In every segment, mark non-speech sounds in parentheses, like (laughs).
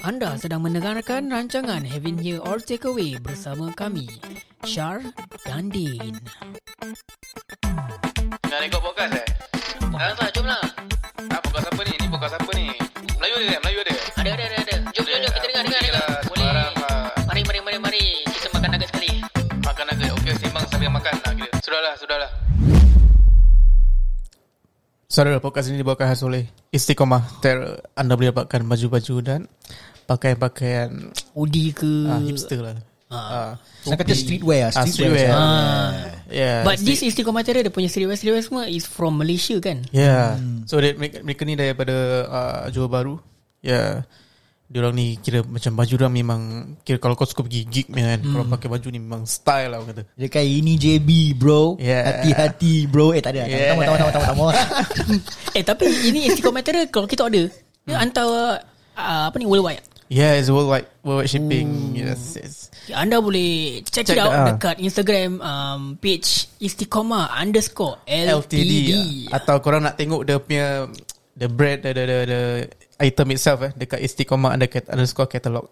Anda sedang mendengarkan rancangan Heaven Here or Takeaway bersama kami, Shar dan Din. Nak rekod podcast eh? Dah tak, jom lah. Ah, podcast apa ni? Ni podcast apa ni? Melayu ada? Melayu ada? Ada, ada, ada. ada. Jom, jom, jom. Kita dengar, dengar, dengar. lah, Boleh. Ah, Mari, mari, mari, mari. Kita makan nugget sekali. makan nugget. Okey, sembang sambil makan lah kira. Sudahlah, sudahlah. Saudara podcast ini dibawakan khas oleh Istiqomah Ter Anda boleh dapatkan baju-baju dan pakaian-pakaian Udi ke. ah, hipster lah. Ah. Ah. Saya kata streetwear Ah, Streetwear, streetwear. Ah. Yeah. But this Istiqomah Terror Dia punya streetwear Streetwear semua Is from Malaysia kan Yeah. So they, mereka, mereka ni daripada uh, Johor Bahru. Yeah. Diorang ni kira macam baju dia memang kira kalau kau suka pergi gig ni kan, kalau pakai baju ni memang style lah orang kata. Dia kayak ini JB bro Yeah. Hati-hati bro Eh tak ada Yeah. Tamu tamu tamu tamu tamu Eh tapi ini Istiqomah Terror Kalau kita order Dia hantar uh, Apa ni worldwide Yeah, it's worldwide worldwide shipping. Yes, yes. Anda boleh check, Check it out dah. dekat Instagram um, page Istiqomah underscore LTD. LTD atau korang nak tengok dia punya the brand the the, the, the item itself eh dekat Istiqomah underscore underscore catalog.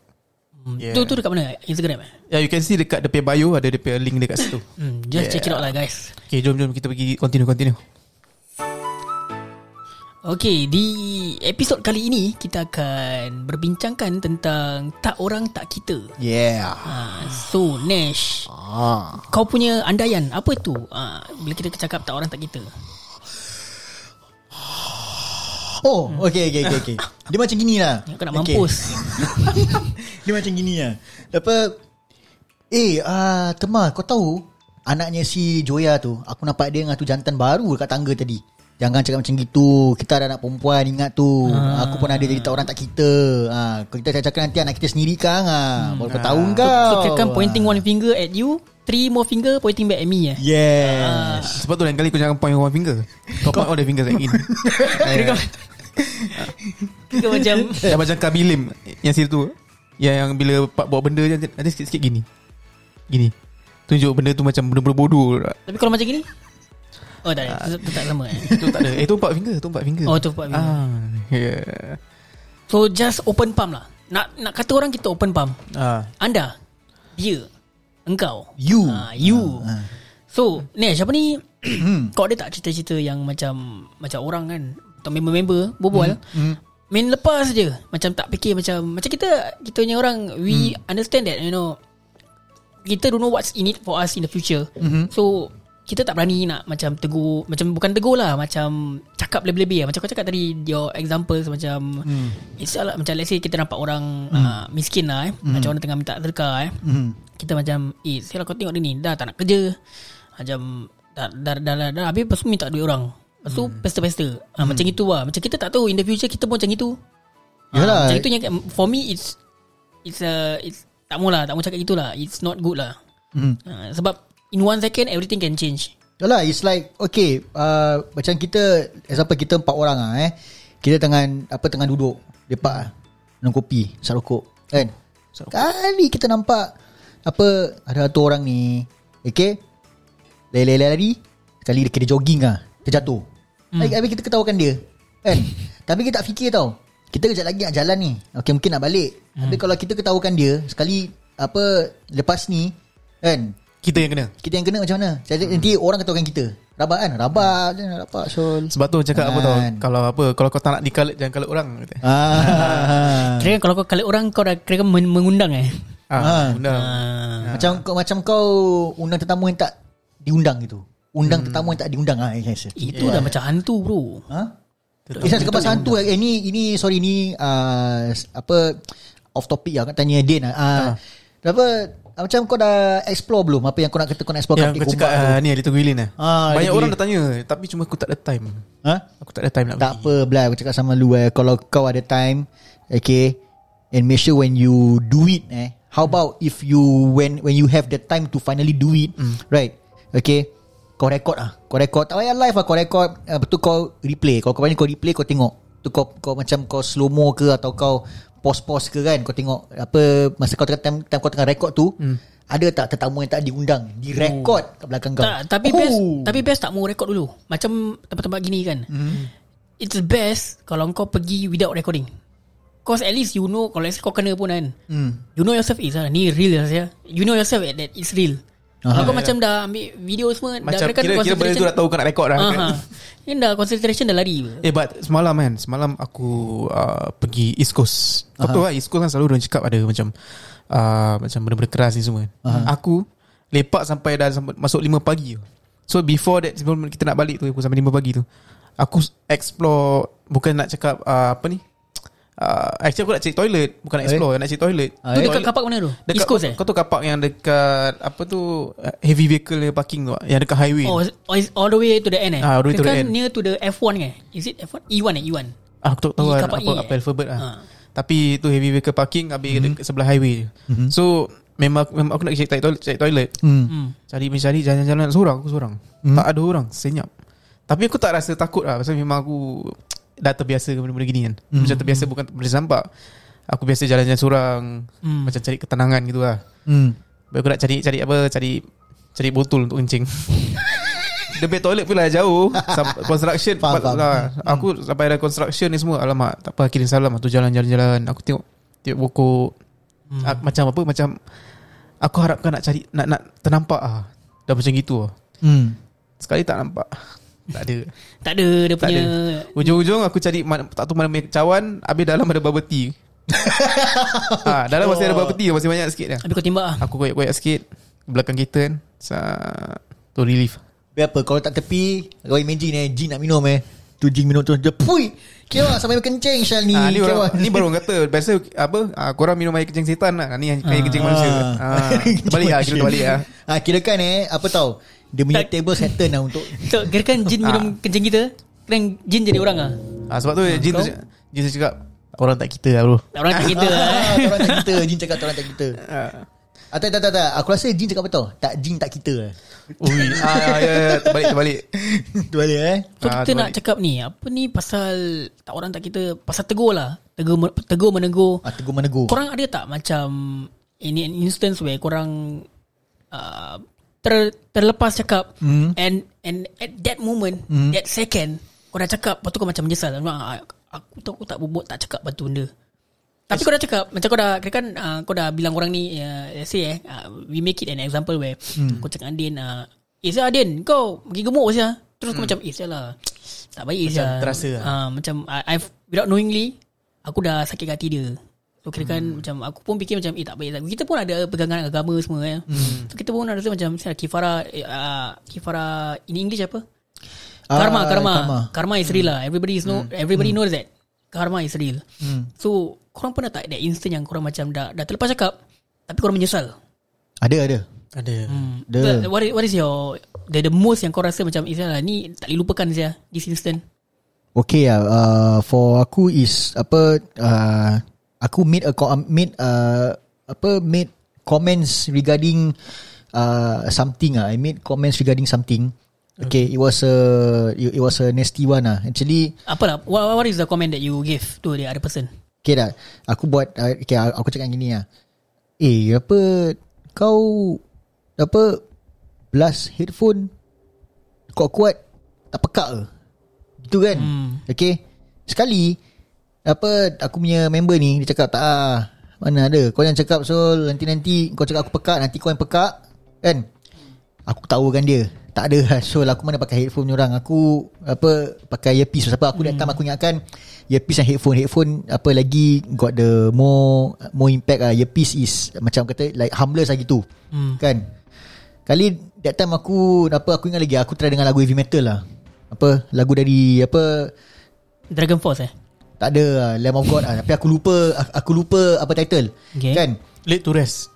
Yeah. Tu tu dekat mana? Instagram eh? Yeah, you can see dekat punya bio ada punya link dekat situ. (coughs) Hmm, just Yeah. check it out lah guys. Okay, jom jom kita pergi continue continue. Okay, di episod kali ini kita akan berbincangkan tentang tak orang tak kita. Yeah Ha, so Nash, ah. kau punya andaian apa tu? Ha, bila kita cakap tak orang tak kita. Oh okay okay okay, okay. (laughs) (laughs) Dia macam gini lah Kau nak mampus. Dia macam gini lah Apa Eh uh, Temah kau tahu Anaknya si Joya tu Aku nampak dia dengan tu jantan baru dekat tangga tadi Jangan cakap macam gitu Kita ada anak perempuan Ingat tu Ah. Aku pun ada jadi tak orang tak kita ha, Kalau kita cakap nanti Anak kita sendiri kan ha. Baru kau tahu kau Hmm. So kan pointing one finger at you, three more finger pointing back at me eh. Yes Sebab tu lain kali kau jangan point one finger. Kau point all the fingers like in. Kira (laughs) Kira macam Dah macam Kabilim yang situ. Yang yang bila pak bawa benda nanti sikit-sikit gini. Gini. Tunjuk benda tu macam benda-benda bodoh. Tapi kalau macam gini Oh tak ada tu, tu tak sama eh Itu tak ada. Eh tu empat finger, tu empat finger. Oh tu empat finger. Ah, yeah. So just open palm lah Nak nak kata orang kita open palm Ah. Anda Dia Engkau You ha, You Ah, ah. So Nesh apa ni Kau ada tak cerita-cerita yang macam Macam orang kan Atau member-member Berbual Hmm. Main lepas je Macam tak fikir macam Macam kita Kita punya orang We Hmm. understand that You know Kita don't know what's in it For us in the future Hmm. So Kita tak berani nak Macam tegur Macam bukan tegur lah Macam Cakap lebih-lebih lah Macam kau cakap tadi Your example Macam Hmm. It's Macam let's say Kita nampak orang uh, Miskin lah eh Macam orang tengah minta sedekah eh Hmm. kita macam Eh kau tengok dia ni Dah tak nak kerja Macam Dah dah dah, dah, dah Habis lepas minta duit orang Lepas tu pesta-pesta. Ha, Macam itu lah. Macam kita tak tahu In the future kita pun macam itu. Ha, Yalah. Macam itu yang For me it's It's a it's, Tak mau lah Tak mau cakap itulah It's not good lah. Hmm. ha, Sebab In one second Everything can change. Yalah it's like Okay uh, Macam kita Example kita empat orang ah eh. Kita tengah Apa tengah duduk. Lepak ah Minum kopi Sat rokok Kan? Kali kita nampak Apa Ada satu orang ni Okay? Lari-lari Sekali dia kira jogging ah Terjatuh hmm. Habis kita ketawakan dia Kan Tapi kita tak fikir tau Kita kejap lagi nak jalan ni Okay mungkin nak balik hmm. Tapi kalau kita ketawakan dia Sekali Apa Lepas ni Kan Kita yang kena. kita yang kena macam mana Jadi nanti orang katakan kita Rabak kan Rabak je Rabak Syul Sebab tu cakap apa tau Kan. Kalau apa Kalau kau tak nak dikalit Jangan kalit orang kata. ah. (laughs) Kira kan kalau kau kali orang Kau dah kira kan men- mengundang eh Ah, Ah. undang. ha. Macam kau macam kau Undang tetamu yang tak Diundang gitu Undang tetamu yang tak diundang ah, yes. Itu dah macam hantu bro. Ha? Saya cakap pasal hantu eh, ni ini sorry ni uh, apa off topic lah. Aku nak tanya Din ah. Uh, Apa macam kau dah explore belum? Apa yang kau nak kata kau nak explore Yang kat kau cakap ah, ni Little Gwilin eh. Ah, Banyak Little orang dah tanya Tapi cuma aku tak ada time? Ha? Aku tak ada time nak Tak pergi. apa Belai Aku cakap sama lu eh. Kalau kau ada time Okay. And make sure when you do it eh. How about if you When when you have the time to finally do it Right? Okay Kau record ah. Kau record. Tak payah live lah Kau record uh, Betul kau replay. Kalau kau banyak kau replay Kau tengok. Tu kau, kau macam kau slow mo ke Atau kau Pause-pause ke kan Kau tengok Apa Masa kau tengah time, time kau tengah record tu Ada tak tetamu yang tak diundang Direkod kat belakang kau? Tak, tapi best tapi best tak mau record dulu. Macam tempat-tempat gini kan. Hmm. It's best kalau kau pergi without recording. Cause at least you know Kalau kau kena pun kan. Hmm. You know yourself is lah Ni real lah saya You know yourself that it's real Kalau kau ya. macam dah ambil video semua Macam dah kira, kira, kira benda tu dah tahu kau nak record dah Aha. Ni dah concentration dah lari. Eh but semalam kan Semalam aku uh, Pergi East Coast. Kau tahu lah East Coast kan selalu Orang cakap ada macam uh, Macam benda-benda keras ni semua Aku Lepak sampai dah sampai, Masuk 5 pagi So before that Sebelum kita nak balik tu Aku sampai 5 pagi tu Aku explore Bukan nak cakap uh, Apa ni uh, Actually aku nak cari toilet Bukan nak explore Nak cari toilet Ah, Tu eh? dekat kapak mana tu? Dekat, East Coast eh? Kau tahu kapak yang dekat Apa tu uh, Heavy vehicle parking tu Yang dekat highway Oh, oh, all the way to the end eh? Ah, all the way to the end. near to the F1 eh? Is it F1? E1 eh? E1 Ah, aku tak tahu E, kapak apa, E, apa eh? alphabet lah. Ha. Tapi tu heavy vehicle parking habis mm-hmm. dekat sebelah highway. Mm-hmm. So memang memang aku nak cari toilet, cari toilet. Hmm. Cari mencari jalan-jalan seorang aku seorang. Mm. Tak ada orang, senyap. Tapi aku tak rasa takut lah pasal memang aku dah terbiasa dengan benda-benda gini kan. Mm. Macam terbiasa bukan benda sampak. Aku biasa jalan-jalan seorang, Hmm. macam cari ketenangan gitu lah. Hmm. Baik aku nak cari cari apa? Cari cari botol untuk kencing. (laughs) Punya toilet pula jauh Construction Faham, faham. lah. Aku sampai ada construction ni semua Alamak Tak apa kirim salam Tu jalan-jalan-jalan Aku tengok Tengok pokok Hmm. Ah, Macam apa Macam Aku harapkan nak cari Nak nak ternampak ah. Dah macam gitu ah. Hmm. Sekali tak nampak Tak ada Tak ada dia Tak punya. Ujung-ujung aku cari mana, Tak tahu mana punya cawan Habis dalam ada bubble tea. Ha, (laughs) Dalam masih ada bubble tea Masih banyak sikit dah Habis kau timbak lah Aku koyak-koyak sikit Belakang kita kan Sa Tu relief. Biar apa Kalau tak tepi Kau imagine eh Jin nak minum eh. Tu Jin minum tu Dia pui! Kira sampai kencing Syal ni Ah, ni, orang, ni baru orang kata Biasa apa ah, Korang minum air kencing setan lah Ni air kencing (laughs) manusia. Ah, Terbalik lah Kira terbalik lah ah, Kira kan eh Apa tau Dia punya Tak- table settle lah untuk (laughs) So kira kan jin minum kencing kita Kan jin jadi orang lah. Ah, Sebab tu Jin tu? Jin tu cakap Orang tak kita lah bro. Tak orang tak kita. Lah ah, Orang tak kita. Jin cakap orang tak kita. Ah. ah, tak, tak tak tak. Aku rasa Jin cakap tau Tak Jin tak kita Ui, ah, ya, ya, terbalik terbalik. (laughs) Tu balik eh? So Ah, kita tu nak cakap ni Apa ni pasal Tak orang tak kita? Pasal tegur lah. Tegur, tegur menegur. Ah, Tegur menegur. Korang ada tak macam In an instance where korang uh, ter, Terlepas cakap. Hmm. And and at that moment That second Kau dah cakap Lepas tu kau macam menyesal. Ah, Aku tahu aku tak berbuat Tak cakap batu benda. Tapi kau dah cakap Macam kau dah Kira kan uh, Kau dah bilang orang ni uh, Let's say eh uh, We make it an example where hmm. Kau cakap dengan Din uh, Eh saya Din Kau pergi gemuk saya Terus kau macam Eh saya lah. Tak baik Macam saya terasa lah. uh, Macam I, I've Without knowingly Aku dah sakit hati dia So kira kan Hmm. Macam aku pun fikir macam Eh tak baik Kita pun ada pegangan agama semua eh. Hmm. So kita pun ada rasa macam Misalnya kifara eh, uh, Kifara In English apa? Ah, karma, karma, karma. karma. is real lah. Everybody is know. Everybody knows that karma is real. So korang pernah tak that instant yang korang macam dah dah terlepas cakap tapi korang menyesal. Ada ada Ada Hmm. The- The, what is, what is your the, the most yang kau rasa macam Isya lah ni tak boleh lupakan saya this instant. Okay lah uh, For aku is Apa uh, Aku made a Made uh, Apa Made Comments regarding uh, Something ah. I made comments regarding something Okay It was a It, was a nasty one ah. Actually Apa lah what, what is the comment that you give to the other person? Okay dah Aku buat uh, Okay aku cakap gini lah Eh apa Kau Apa Blast headphone Kuat-kuat Tak pekak ke Gitu kan hmm. Okay Sekali Apa Aku punya member ni Dia cakap tak ah, Mana ada. Kau yang cakap so Nanti-nanti Kau cakap aku pekak Nanti kau yang pekak. Kan? Aku tahu kan dia. Tak ada (laughs) So aku mana pakai headphone ni orang. Aku Apa Pakai earpiece. Sebab aku that time aku ingatkan Earpiece dan headphone. Headphone Apa lagi Got the more More impact lah. Earpiece is Macam kata Like harmless lah gitu Hmm. Kan? Kali That time aku Apa aku ingat lagi Aku try dengan lagu heavy metal lah. Apa Lagu dari Apa Dragon Force eh? Tak ada lah, Lamb of God lah Tapi aku lupa Aku lupa Apa title. Okay. Kan? Late to rest.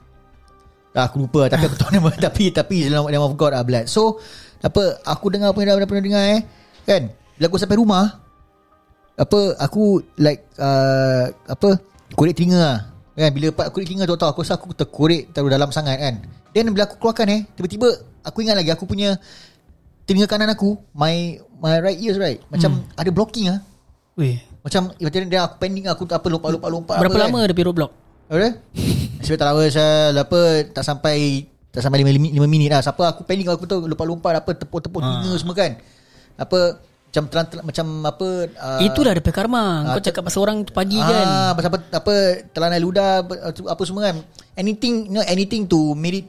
Ah, aku lupa tapi aku tahu nama (laughs) tapi tapi Lamb of God ah blood. So apa aku dengar apa yang pernah dengar eh? Kan? Bila aku sampai rumah. Apa aku like uh, apa korek telinga lah. kan? Bila part korek telinga tu tahu aku rasa aku terkorek terlalu dalam sangat kan? Then bila aku keluarkan eh tiba-tiba aku ingat lagi aku punya telinga kanan aku my my right ears right macam ada blocking ah. Weh. Macam macam dia aku pending aku tak apa lompat-lompat-lompat Berapa apa, lama kan. dia pergi roadblock? Apa? Sebab tak lama saya apa tak sampai tak sampai 5, 5 minit lah. Siapa aku pending aku tu lompat-lompat apa tepuk-tepuk telinga semua kan. Apa macam terang, terang, macam apa uh, Itulah daripada karma Kau cakap pasal orang tu pagi kan ah, pasal apa, apa telanai ludah apa, apa semua kan. Anything you know, anything to make it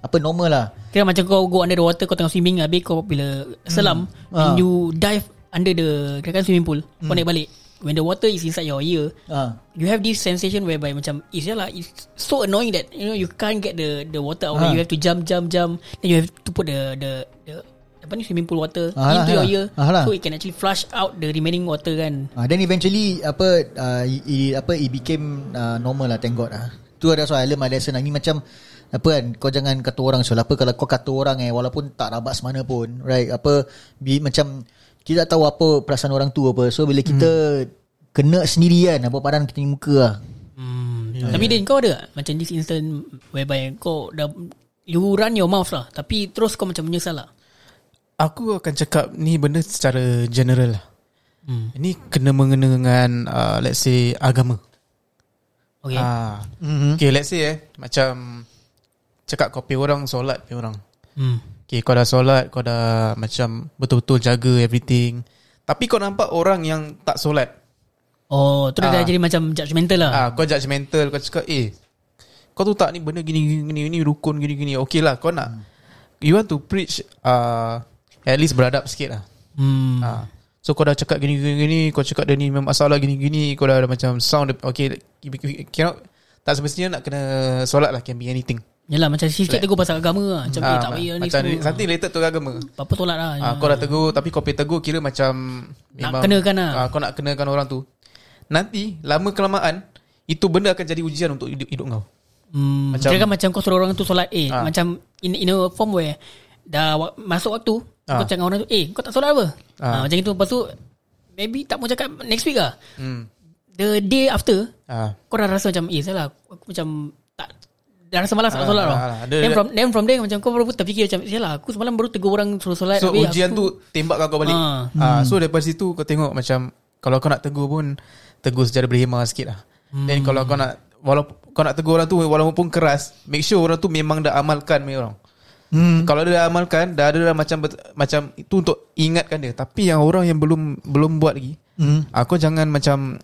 apa normal lah. Kira macam kau go under the water Kau tengah swimming Habis kau bila selam Ah. And you dive under the Kira kan swimming pool Kau naik balik When the water is inside your ear Ah. You have this sensation whereby macam is lah it's so annoying that you know you can't get the the water out. Ah. You have to jump jump jump. Then you have to put the the the apa ni swimming pool water Ah, into lah, your ear ah, lah. so it can actually flush out the remaining water kan. Ah, then eventually apa uh, it, it, apa it became uh, normal lah thank god lah. Tu ada soal I learn my lesson. Ni macam apa kan kau jangan kata orang soal apa kalau kau kata orang eh walaupun tak rabat semana pun right apa bi, macam kita tak tahu apa perasaan orang tu apa so bila kita kena sendiri kan apa padan kita ni muka lah Hmm. Tapi Din kau ada tak macam this instant whereby kau dah you run your mouth lah tapi terus kau macam menyesal lah. Aku akan cakap ni benda secara general lah. Hmm. Ini kena mengena dengan uh, let's say agama. Okay. Ah. mm-hmm. Okay, let's say eh macam cakap kau pergi orang solat pergi orang. Hmm. Okay, kau dah solat, kau dah macam betul-betul jaga everything. Tapi kau nampak orang yang tak solat. Oh, tu dah, dah Ah. jadi macam judgemental lah. Ah, kau judgemental, kau cakap, "Eh, kau tu tak ni benda gini gini gini, ni rukun gini gini." Okay lah, kau nak you want to preach uh, at least beradab sikit lah. Hmm. Ah. So kau dah cakap gini gini gini, kau cakap dia ni memang masalah gini gini, kau dah ada macam sound okay, cannot tak semestinya nak kena solat lah can be anything. Yalah macam sikit tegur pasal agama lah. Macam Ah, tak payah ni macam semua. something related to agama. Apa-apa tolak lah. Ah, kau dah tegur tapi kau pergi tegur kira macam Nak kenakan lah. Ah, kau nak kenakan orang tu. Nanti lama kelamaan itu benda akan jadi ujian untuk hidup, hidup kau. Hmm, Macam- macam, Kira kan macam kau suruh orang tu solat Eh Ah. macam in, in a form where Dah wa- masuk waktu Ah. Kau cakap orang tu Eh kau tak solat apa Ah. ah. Macam itu Lepas tu Maybe tak mau cakap next week lah Hmm. The day after Ah. Kau dah rasa macam Eh salah Aku, macam Dah rasa malas nak Ah, solat tau ah, Then from, then from there Macam kau baru terfikir macam Salah aku semalam baru tegur orang Suruh solat So ujian aku, tu tembak kau balik. Ah. Ah. so daripada situ kau tengok macam kalau kau nak tegur pun tegur secara berhemah sikit lah. Hmm. Then kalau kau nak walaupun kau nak tegur orang tu walaupun keras, make sure orang tu memang dah amalkan punya orang. hmm. Kalau dia dah amalkan, dah ada dah macam macam itu untuk ingatkan dia. Tapi yang orang yang belum belum buat lagi, Hmm. aku jangan macam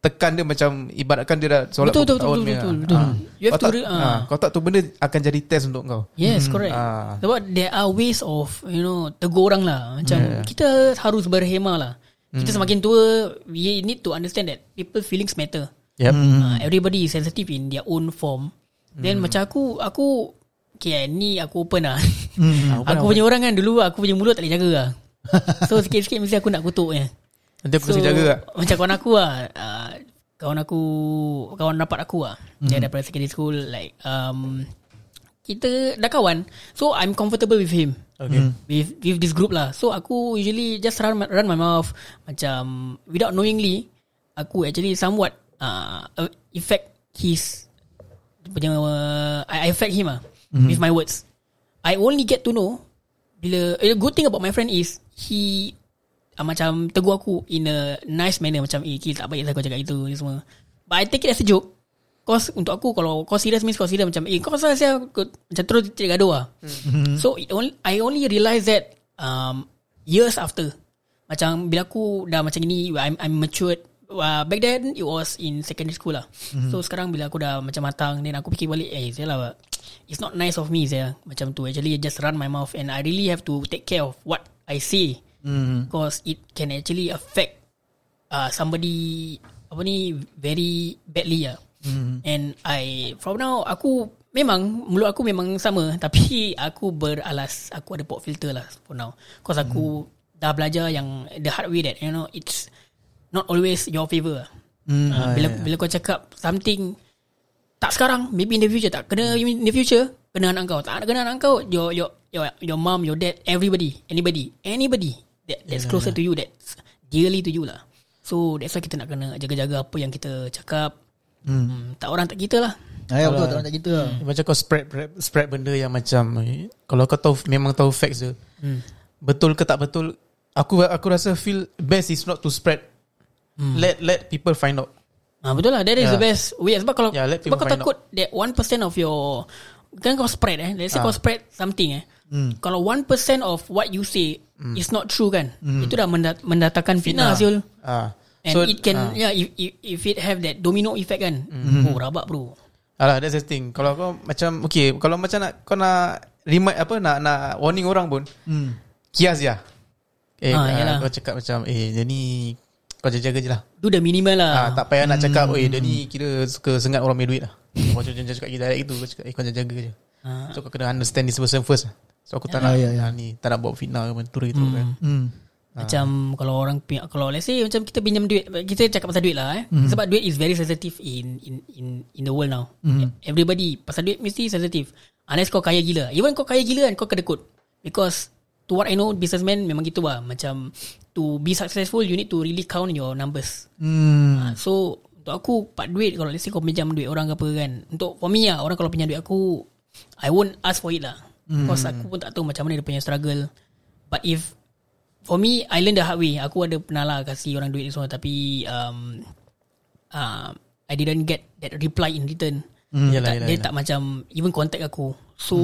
tekan dia macam ibaratkan dia dah solat Betul, betul, tahun betul, betul, betul. Ah. You have kau to tak, ah, ah. kau tak tu benda akan jadi test untuk kau. Yes correct Ah. Sebab there are ways of You know Tegur orang lah Macam Yeah. Kita harus berhemah lah Kita semakin tua We need to understand that People feelings matter Yep. uh, Everybody is sensitive In their own form Then macam aku Aku Okay ni aku open lah (laughs) Aku punya orang kan Dulu aku punya mulut tak boleh jaga lah (laughs) So sikit-sikit Mesti aku nak kutuk je Nanti aku so, jaga tak? Macam kawan aku lah uh, Kawan aku Kawan rapat aku lah mm. Dia daripada secondary school Like um, Kita dah kawan So I'm comfortable with him Okay. With with this group lah So aku usually Just run run my mouth Macam Without knowingly Aku actually somewhat uh, Affect his punya uh, I affect him ah mm-hmm. with my words. I only get to know bila a good thing about my friend is he uh, macam tegur aku in a nice manner macam eh Kil tak baik lah kau cakap itu ni semua. But I take it as a joke. Cause untuk aku kalau kau serious means kau serious macam eh kau pasal saya macam terus cari gaduh lah. Mm-hmm. So it only, I only realise that um, years after macam bila aku dah macam ni I'm, I'm matured uh, back then it was in secondary school lah. Mm-hmm. So sekarang bila aku dah macam matang then aku fikir balik eh lah it's not nice of me saya macam tu actually I just run my mouth and I really have to take care of what I say Hmm. because it can actually affect uh, somebody apa ni very badly lah. Mm. And I from now aku memang mulut aku memang sama (laughs) tapi aku beralas aku ada pop filter lah for now. Cause aku dah belajar yang the hard way that you know it's not always your favor. Hmm. Uh, bila bila kau cakap something tak sekarang maybe in the future tak kena in the future kena anak kau tak kena anak kau your your your your mom your dad everybody anybody anybody that that's closer to you that's dearly to you lah so that's why kita nak kena jaga-jaga apa yang kita cakap hmm. tak orang tak kita lah Ah, ya, betul, tak nak kita. Macam kau spread, spread spread benda yang macam eh, kalau kau tahu memang tahu facts je. Hmm. Betul ke tak betul? Aku aku rasa feel best is not to spread. Hmm. Let let people find out. Ah betul lah that is Yeah. the best way sebab kalau Yeah, let sebab people kau find takut that 1% of your kan kau spread eh let's say Ah. kau spread something eh Kalau 1% of what you say is not true kan, itu dah mendat- mendatangkan fitnah Syul. Ah. And So, it can ah. yeah if, if if it have that domino effect kan. Oh rabak bro. Alah that's the thing Kalau kau macam Okay Kalau macam nak Kau nak Remind apa Nak nak warning orang pun Hmm. Kias je Eh Ah, yalah. Kau cakap macam Eh dia ni Kau jaga-jaga je lah Tu dah minimal lah. ah, Tak payah nak cakap Eh dia ni kira Suka sengat orang punya duit lah Kau macam cakap direct gitu Kau cakap Eh kau jaga-jaga je Ah. So kau kena understand this person first So aku tak Ah, nak ya, ya. ah, ni Tak nak buat fitnah ke Mentur gitu kan Hmm. Macam kalau orang kalau let's say macam kita pinjam duit kita cakap pasal duit lah eh Mhm. sebab duit is very sensitive in in in in the world now. Mhm. Everybody pasal duit mesti sensitive. Unless kau kaya gila. Even kau kaya gila kan kau kedekut. Because to what I know businessman memang gitu lah macam to be successful you need to really count your numbers. Hmm. Hmm. So untuk aku part duit kalau let's say kau pinjam duit orang ke apa kan. Untuk for me lah orang kalau pinjam duit aku I won't ask for it lah. Because aku pun tak tahu macam mana dia punya struggle. But if for me I learn the hard way. Aku ada pernah lah kasih orang duit ni semua tapi um, uh, I didn't get that reply in return. Dia, Yalah, tak, yalah, dia yalah. tak macam even contact aku. So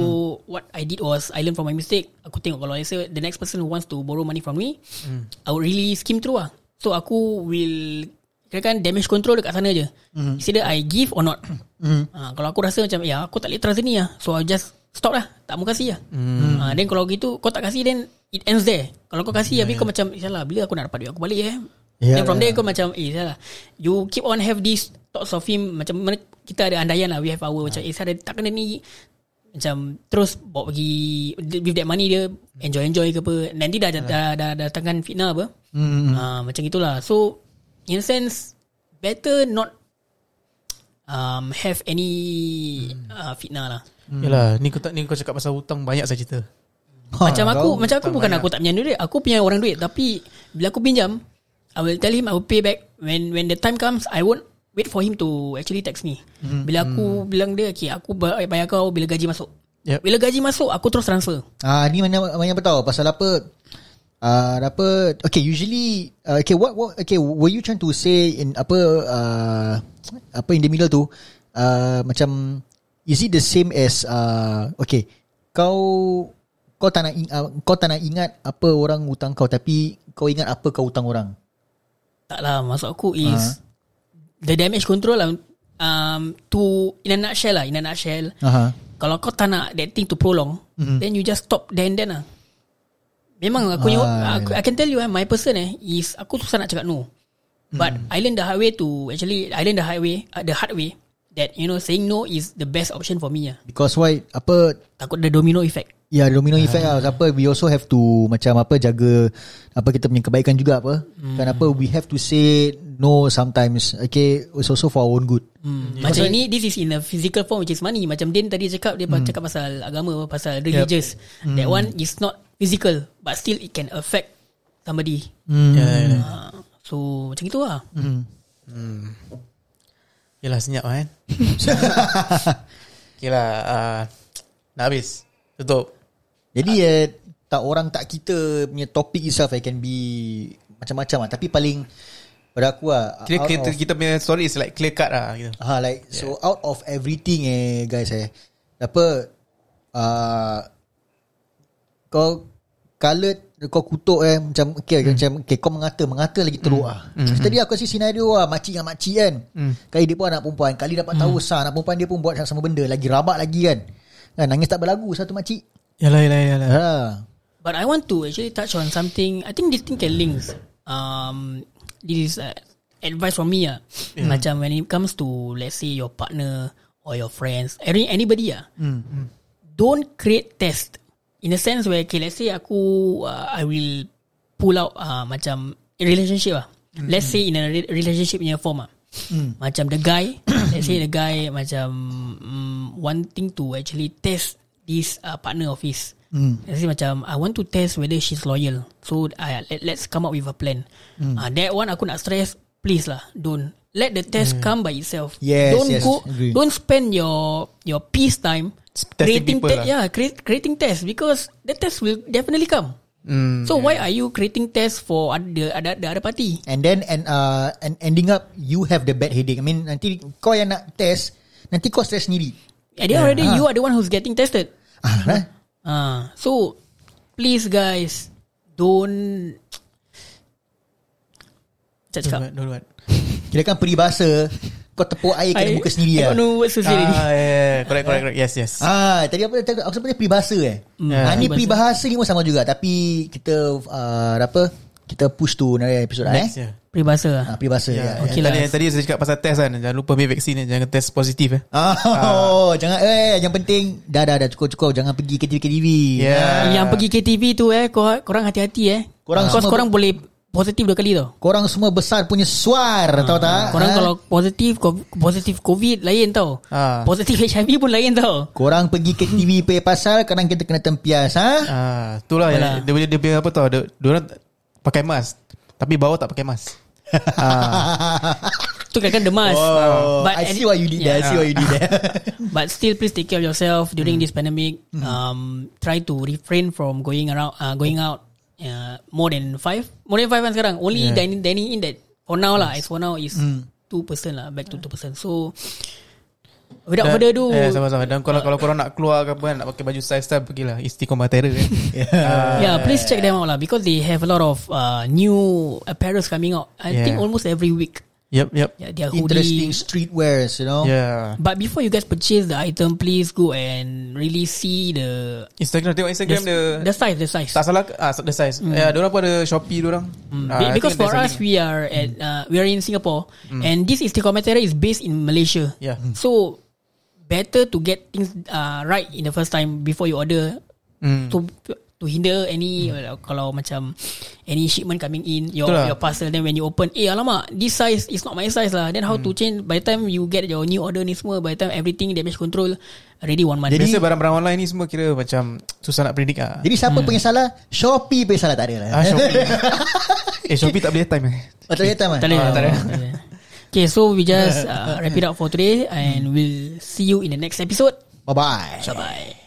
what I did was I learn from my mistake. Aku tengok kalau say the next person who wants to borrow money from me, I would really skim through lah. So aku will kira kan damage control dekat sana je. Mm. It's either I give or not. Mm. Ha, kalau aku rasa macam ya aku tak boleh trust ni lah. So I just stop lah. Tak mau kasih lah. Mm. Ha, then kalau gitu kau tak kasih then it ends there. Kalau kau kasih yeah, habis kau macam Insyaallah bila aku nak dapat duit aku balik eh. Ya, then from ya. there kau macam eh salah. You keep on have this thoughts of him macam mana kita ada andaian lah we have our macam eh salah tak kena ni macam terus bawa pergi with that money dia enjoy enjoy ke apa nanti dah dah, dah, dah, dah datangkan fitnah apa Hmm. Ah, macam itulah. So in a sense better not um, have any uh, fitnah lah. Yalah Ni kau, tak, ni kau cakap pasal hutang Banyak saya cerita macam aku macam aku bukan banyak. aku tak pinjam duit, aku punya orang duit tapi bila aku pinjam I will tell him I will pay back when when the time comes I won't wait for him to actually text me. Bila aku bilang dia okay aku ba- bayar kau bila gaji masuk. Yep. Bila gaji masuk aku terus transfer. Ah ni mana mana apa tahu pasal apa uh, apa? Okay usually uh, okay what what okay were you trying to say in apa uh, apa in the middle tu? Uh, macam is it the same as uh, okay kau kau tak nak ing- uh, kau tak nak ingat apa orang hutang kau tapi kau ingat apa kau hutang orang? Tak lah Maksud aku is The damage control lah. Um, To In a nutshell lah In a nutshell aha. Kalau kau tak nak That thing to prolong mm-hmm. Then you just stop Then then lah Memang aku, Ah, aku I can tell you eh, My person eh Is Aku susah nak cakap no But I learn the hard way to Actually I learn the hard way uh, The hard way That you know Saying no is the best option for me lah because why apa Takut the domino effect Ya domino effect lah Apa we also have to macam apa jaga apa kita punya kebaikan juga apa. Hmm. Kan apa we have to say no sometimes. Okay, it's also for our own good. Hmm. Macam ni This is in a physical form Which is money Macam Din tadi cakap Dia hmm. cakap pasal agama Pasal religious yep. That one is not physical But still it can affect Somebody Hmm. Yalah, yalah. uh, So macam itu lah Hmm. Yelah senyap kan Okay lah (laughs) uh, Nak habis Tutup Jadi eh, tak orang tak kita punya topik itself eh, can be macam-macam lah. Tapi paling pada aku lah. Kira kita, of- kita punya story is like clear cut lah gitu. Ha like yeah. so out of everything eh guys eh apa uh, kau colored kau kutuk eh macam okay, hmm. macam okay, kau mengata mengata lagi teruk ah. Hmm. Tadi aku kasih senario ah makcik dengan makcik kan. Hmm. Kali dia pun anak perempuan, kali dapat tahu sah anak perempuan dia pun buat sama benda lagi rabak lagi kan. Kan nangis tak berlagu satu makcik. Yalah yalah yalah Ha. But I want to actually touch on something I think this thing can links um, This is uh, advice from me ah. Macam when it comes to Let's say your partner Or your friends any, Anybody ah, Don't create test In a sense where okay, Let's say aku uh, I will Pull out uh, Macam Relationship ah. Let's say in a re- relationship punya form ah. Macam the guy (coughs) Let's say the guy Macam um, Wanting to actually test This uh, partner of his Hmm. Let's say macam I want to test whether she's loyal So uh, let, let's come up with a plan Hmm. uh, That one aku nak stress Please lah Don't Let the test come by itself. Yes, Don't yes, go agree. Don't spend your Your peace time Creating people te- lah. Yeah create, Creating test Because The test will definitely come mm, So why are you creating test For the, the, the other party And then and uh and ending up you have the bad headache. I mean nanti kau yang nak test nanti kau stress sendiri. At the end of the day Ah. You are the one who's getting tested Ah, eh? Ah, so please guys don't Cak cakap. Don't what Kira kan peribahasa Kau tepuk air kena muka sendiri I lah know what to say already. Ah, yeah, yeah. Correct, correct, correct. Yes, yes. Ah, tadi apa tadi aku sebut peribahasa eh. Ya, ah, ni peribahasa. ni pun sama juga tapi kita uh, apa? Kita push tu nanti episod lah, eh. Yeah. Peribahasa lah. Ah, peribahasa Yeah. ya. Okay yang tadi, lah. yang tadi saya cakap pasal test kan. Jangan lupa ambil vaksin ni. Jangan test positif eh. Ah, (laughs) oh, jangan eh yang penting dah dah dah cukup cukup jangan pergi KTV KTV. Yeah. Yang pergi KTV tu eh kor- korang hati-hati eh. Korang Korang semua korang boleh positif dua kali tau. Korang semua besar punya suar tahu tak? Korang Ah? kalau positif positif COVID lain tau. Ah. Positif HIV pun lain tau. Korang pergi KTV (laughs) pay pasal kadang kita kena tempias ha? Ah, itulah yang dia, dia, dia, dia apa tau. Dia, dia orang pakai mask. Tapi bawah tak pakai mask. ah, (laughs) Tu kan kan demas. Oh, But I see why you did that. I see why you did that. (laughs) But still, please take care of yourself during this pandemic. Um, try to refrain from going around, uh, going out uh, more than five, more than five kan sekarang. Only Yeah. dining dining in that for now lah. As for now is two percent lah, back to two percent. So without further ado, Eh, sama-sama. Dan kalau kalau korang nak keluar ke apa kan, nak pakai baju style-style, pergilah. Istiqomah Terror kan. (laughs) Ah, (laughs) yeah, please check them out lah because they have a lot of uh, new apparels coming out. I Yeah. think almost every week. Yep, yep. Yeah, their Interesting hoodie. streetwears, you know. Yeah. But before you guys purchase the item, please go and really see the Instagram, tengok the, Instagram dia. the size, the size. Tak salah ah, the size. Mm. Ya, diorang pun ada Shopee diorang. Ah, Be- I because for us something. we are at uh, we are in Singapore and this Istiqometera is based in Malaysia. Yeah. So better to get things uh, right in the first time before you order Mm. to to hinder any uh, kalau macam any shipment coming in your Betul lah. your parcel then when you open eh alamak this size is not my size lah then how to change by the time you get your new order ni semua by the time everything damage control already one month Jadi- Biasa barang-barang online ni semua kira macam susah nak predict ah. Jadi siapa punya salah? Shopee punya salah tak ada lah. Ah, Shopee. (laughs) eh, Shopee tak boleh time eh. Oh, tak ada time ah? Tak boleh. Ah, tak ada. Okay, so we just uh, (laughs) wrap it up for today and we'll see you in the next episode. Bye-bye. Bye bye.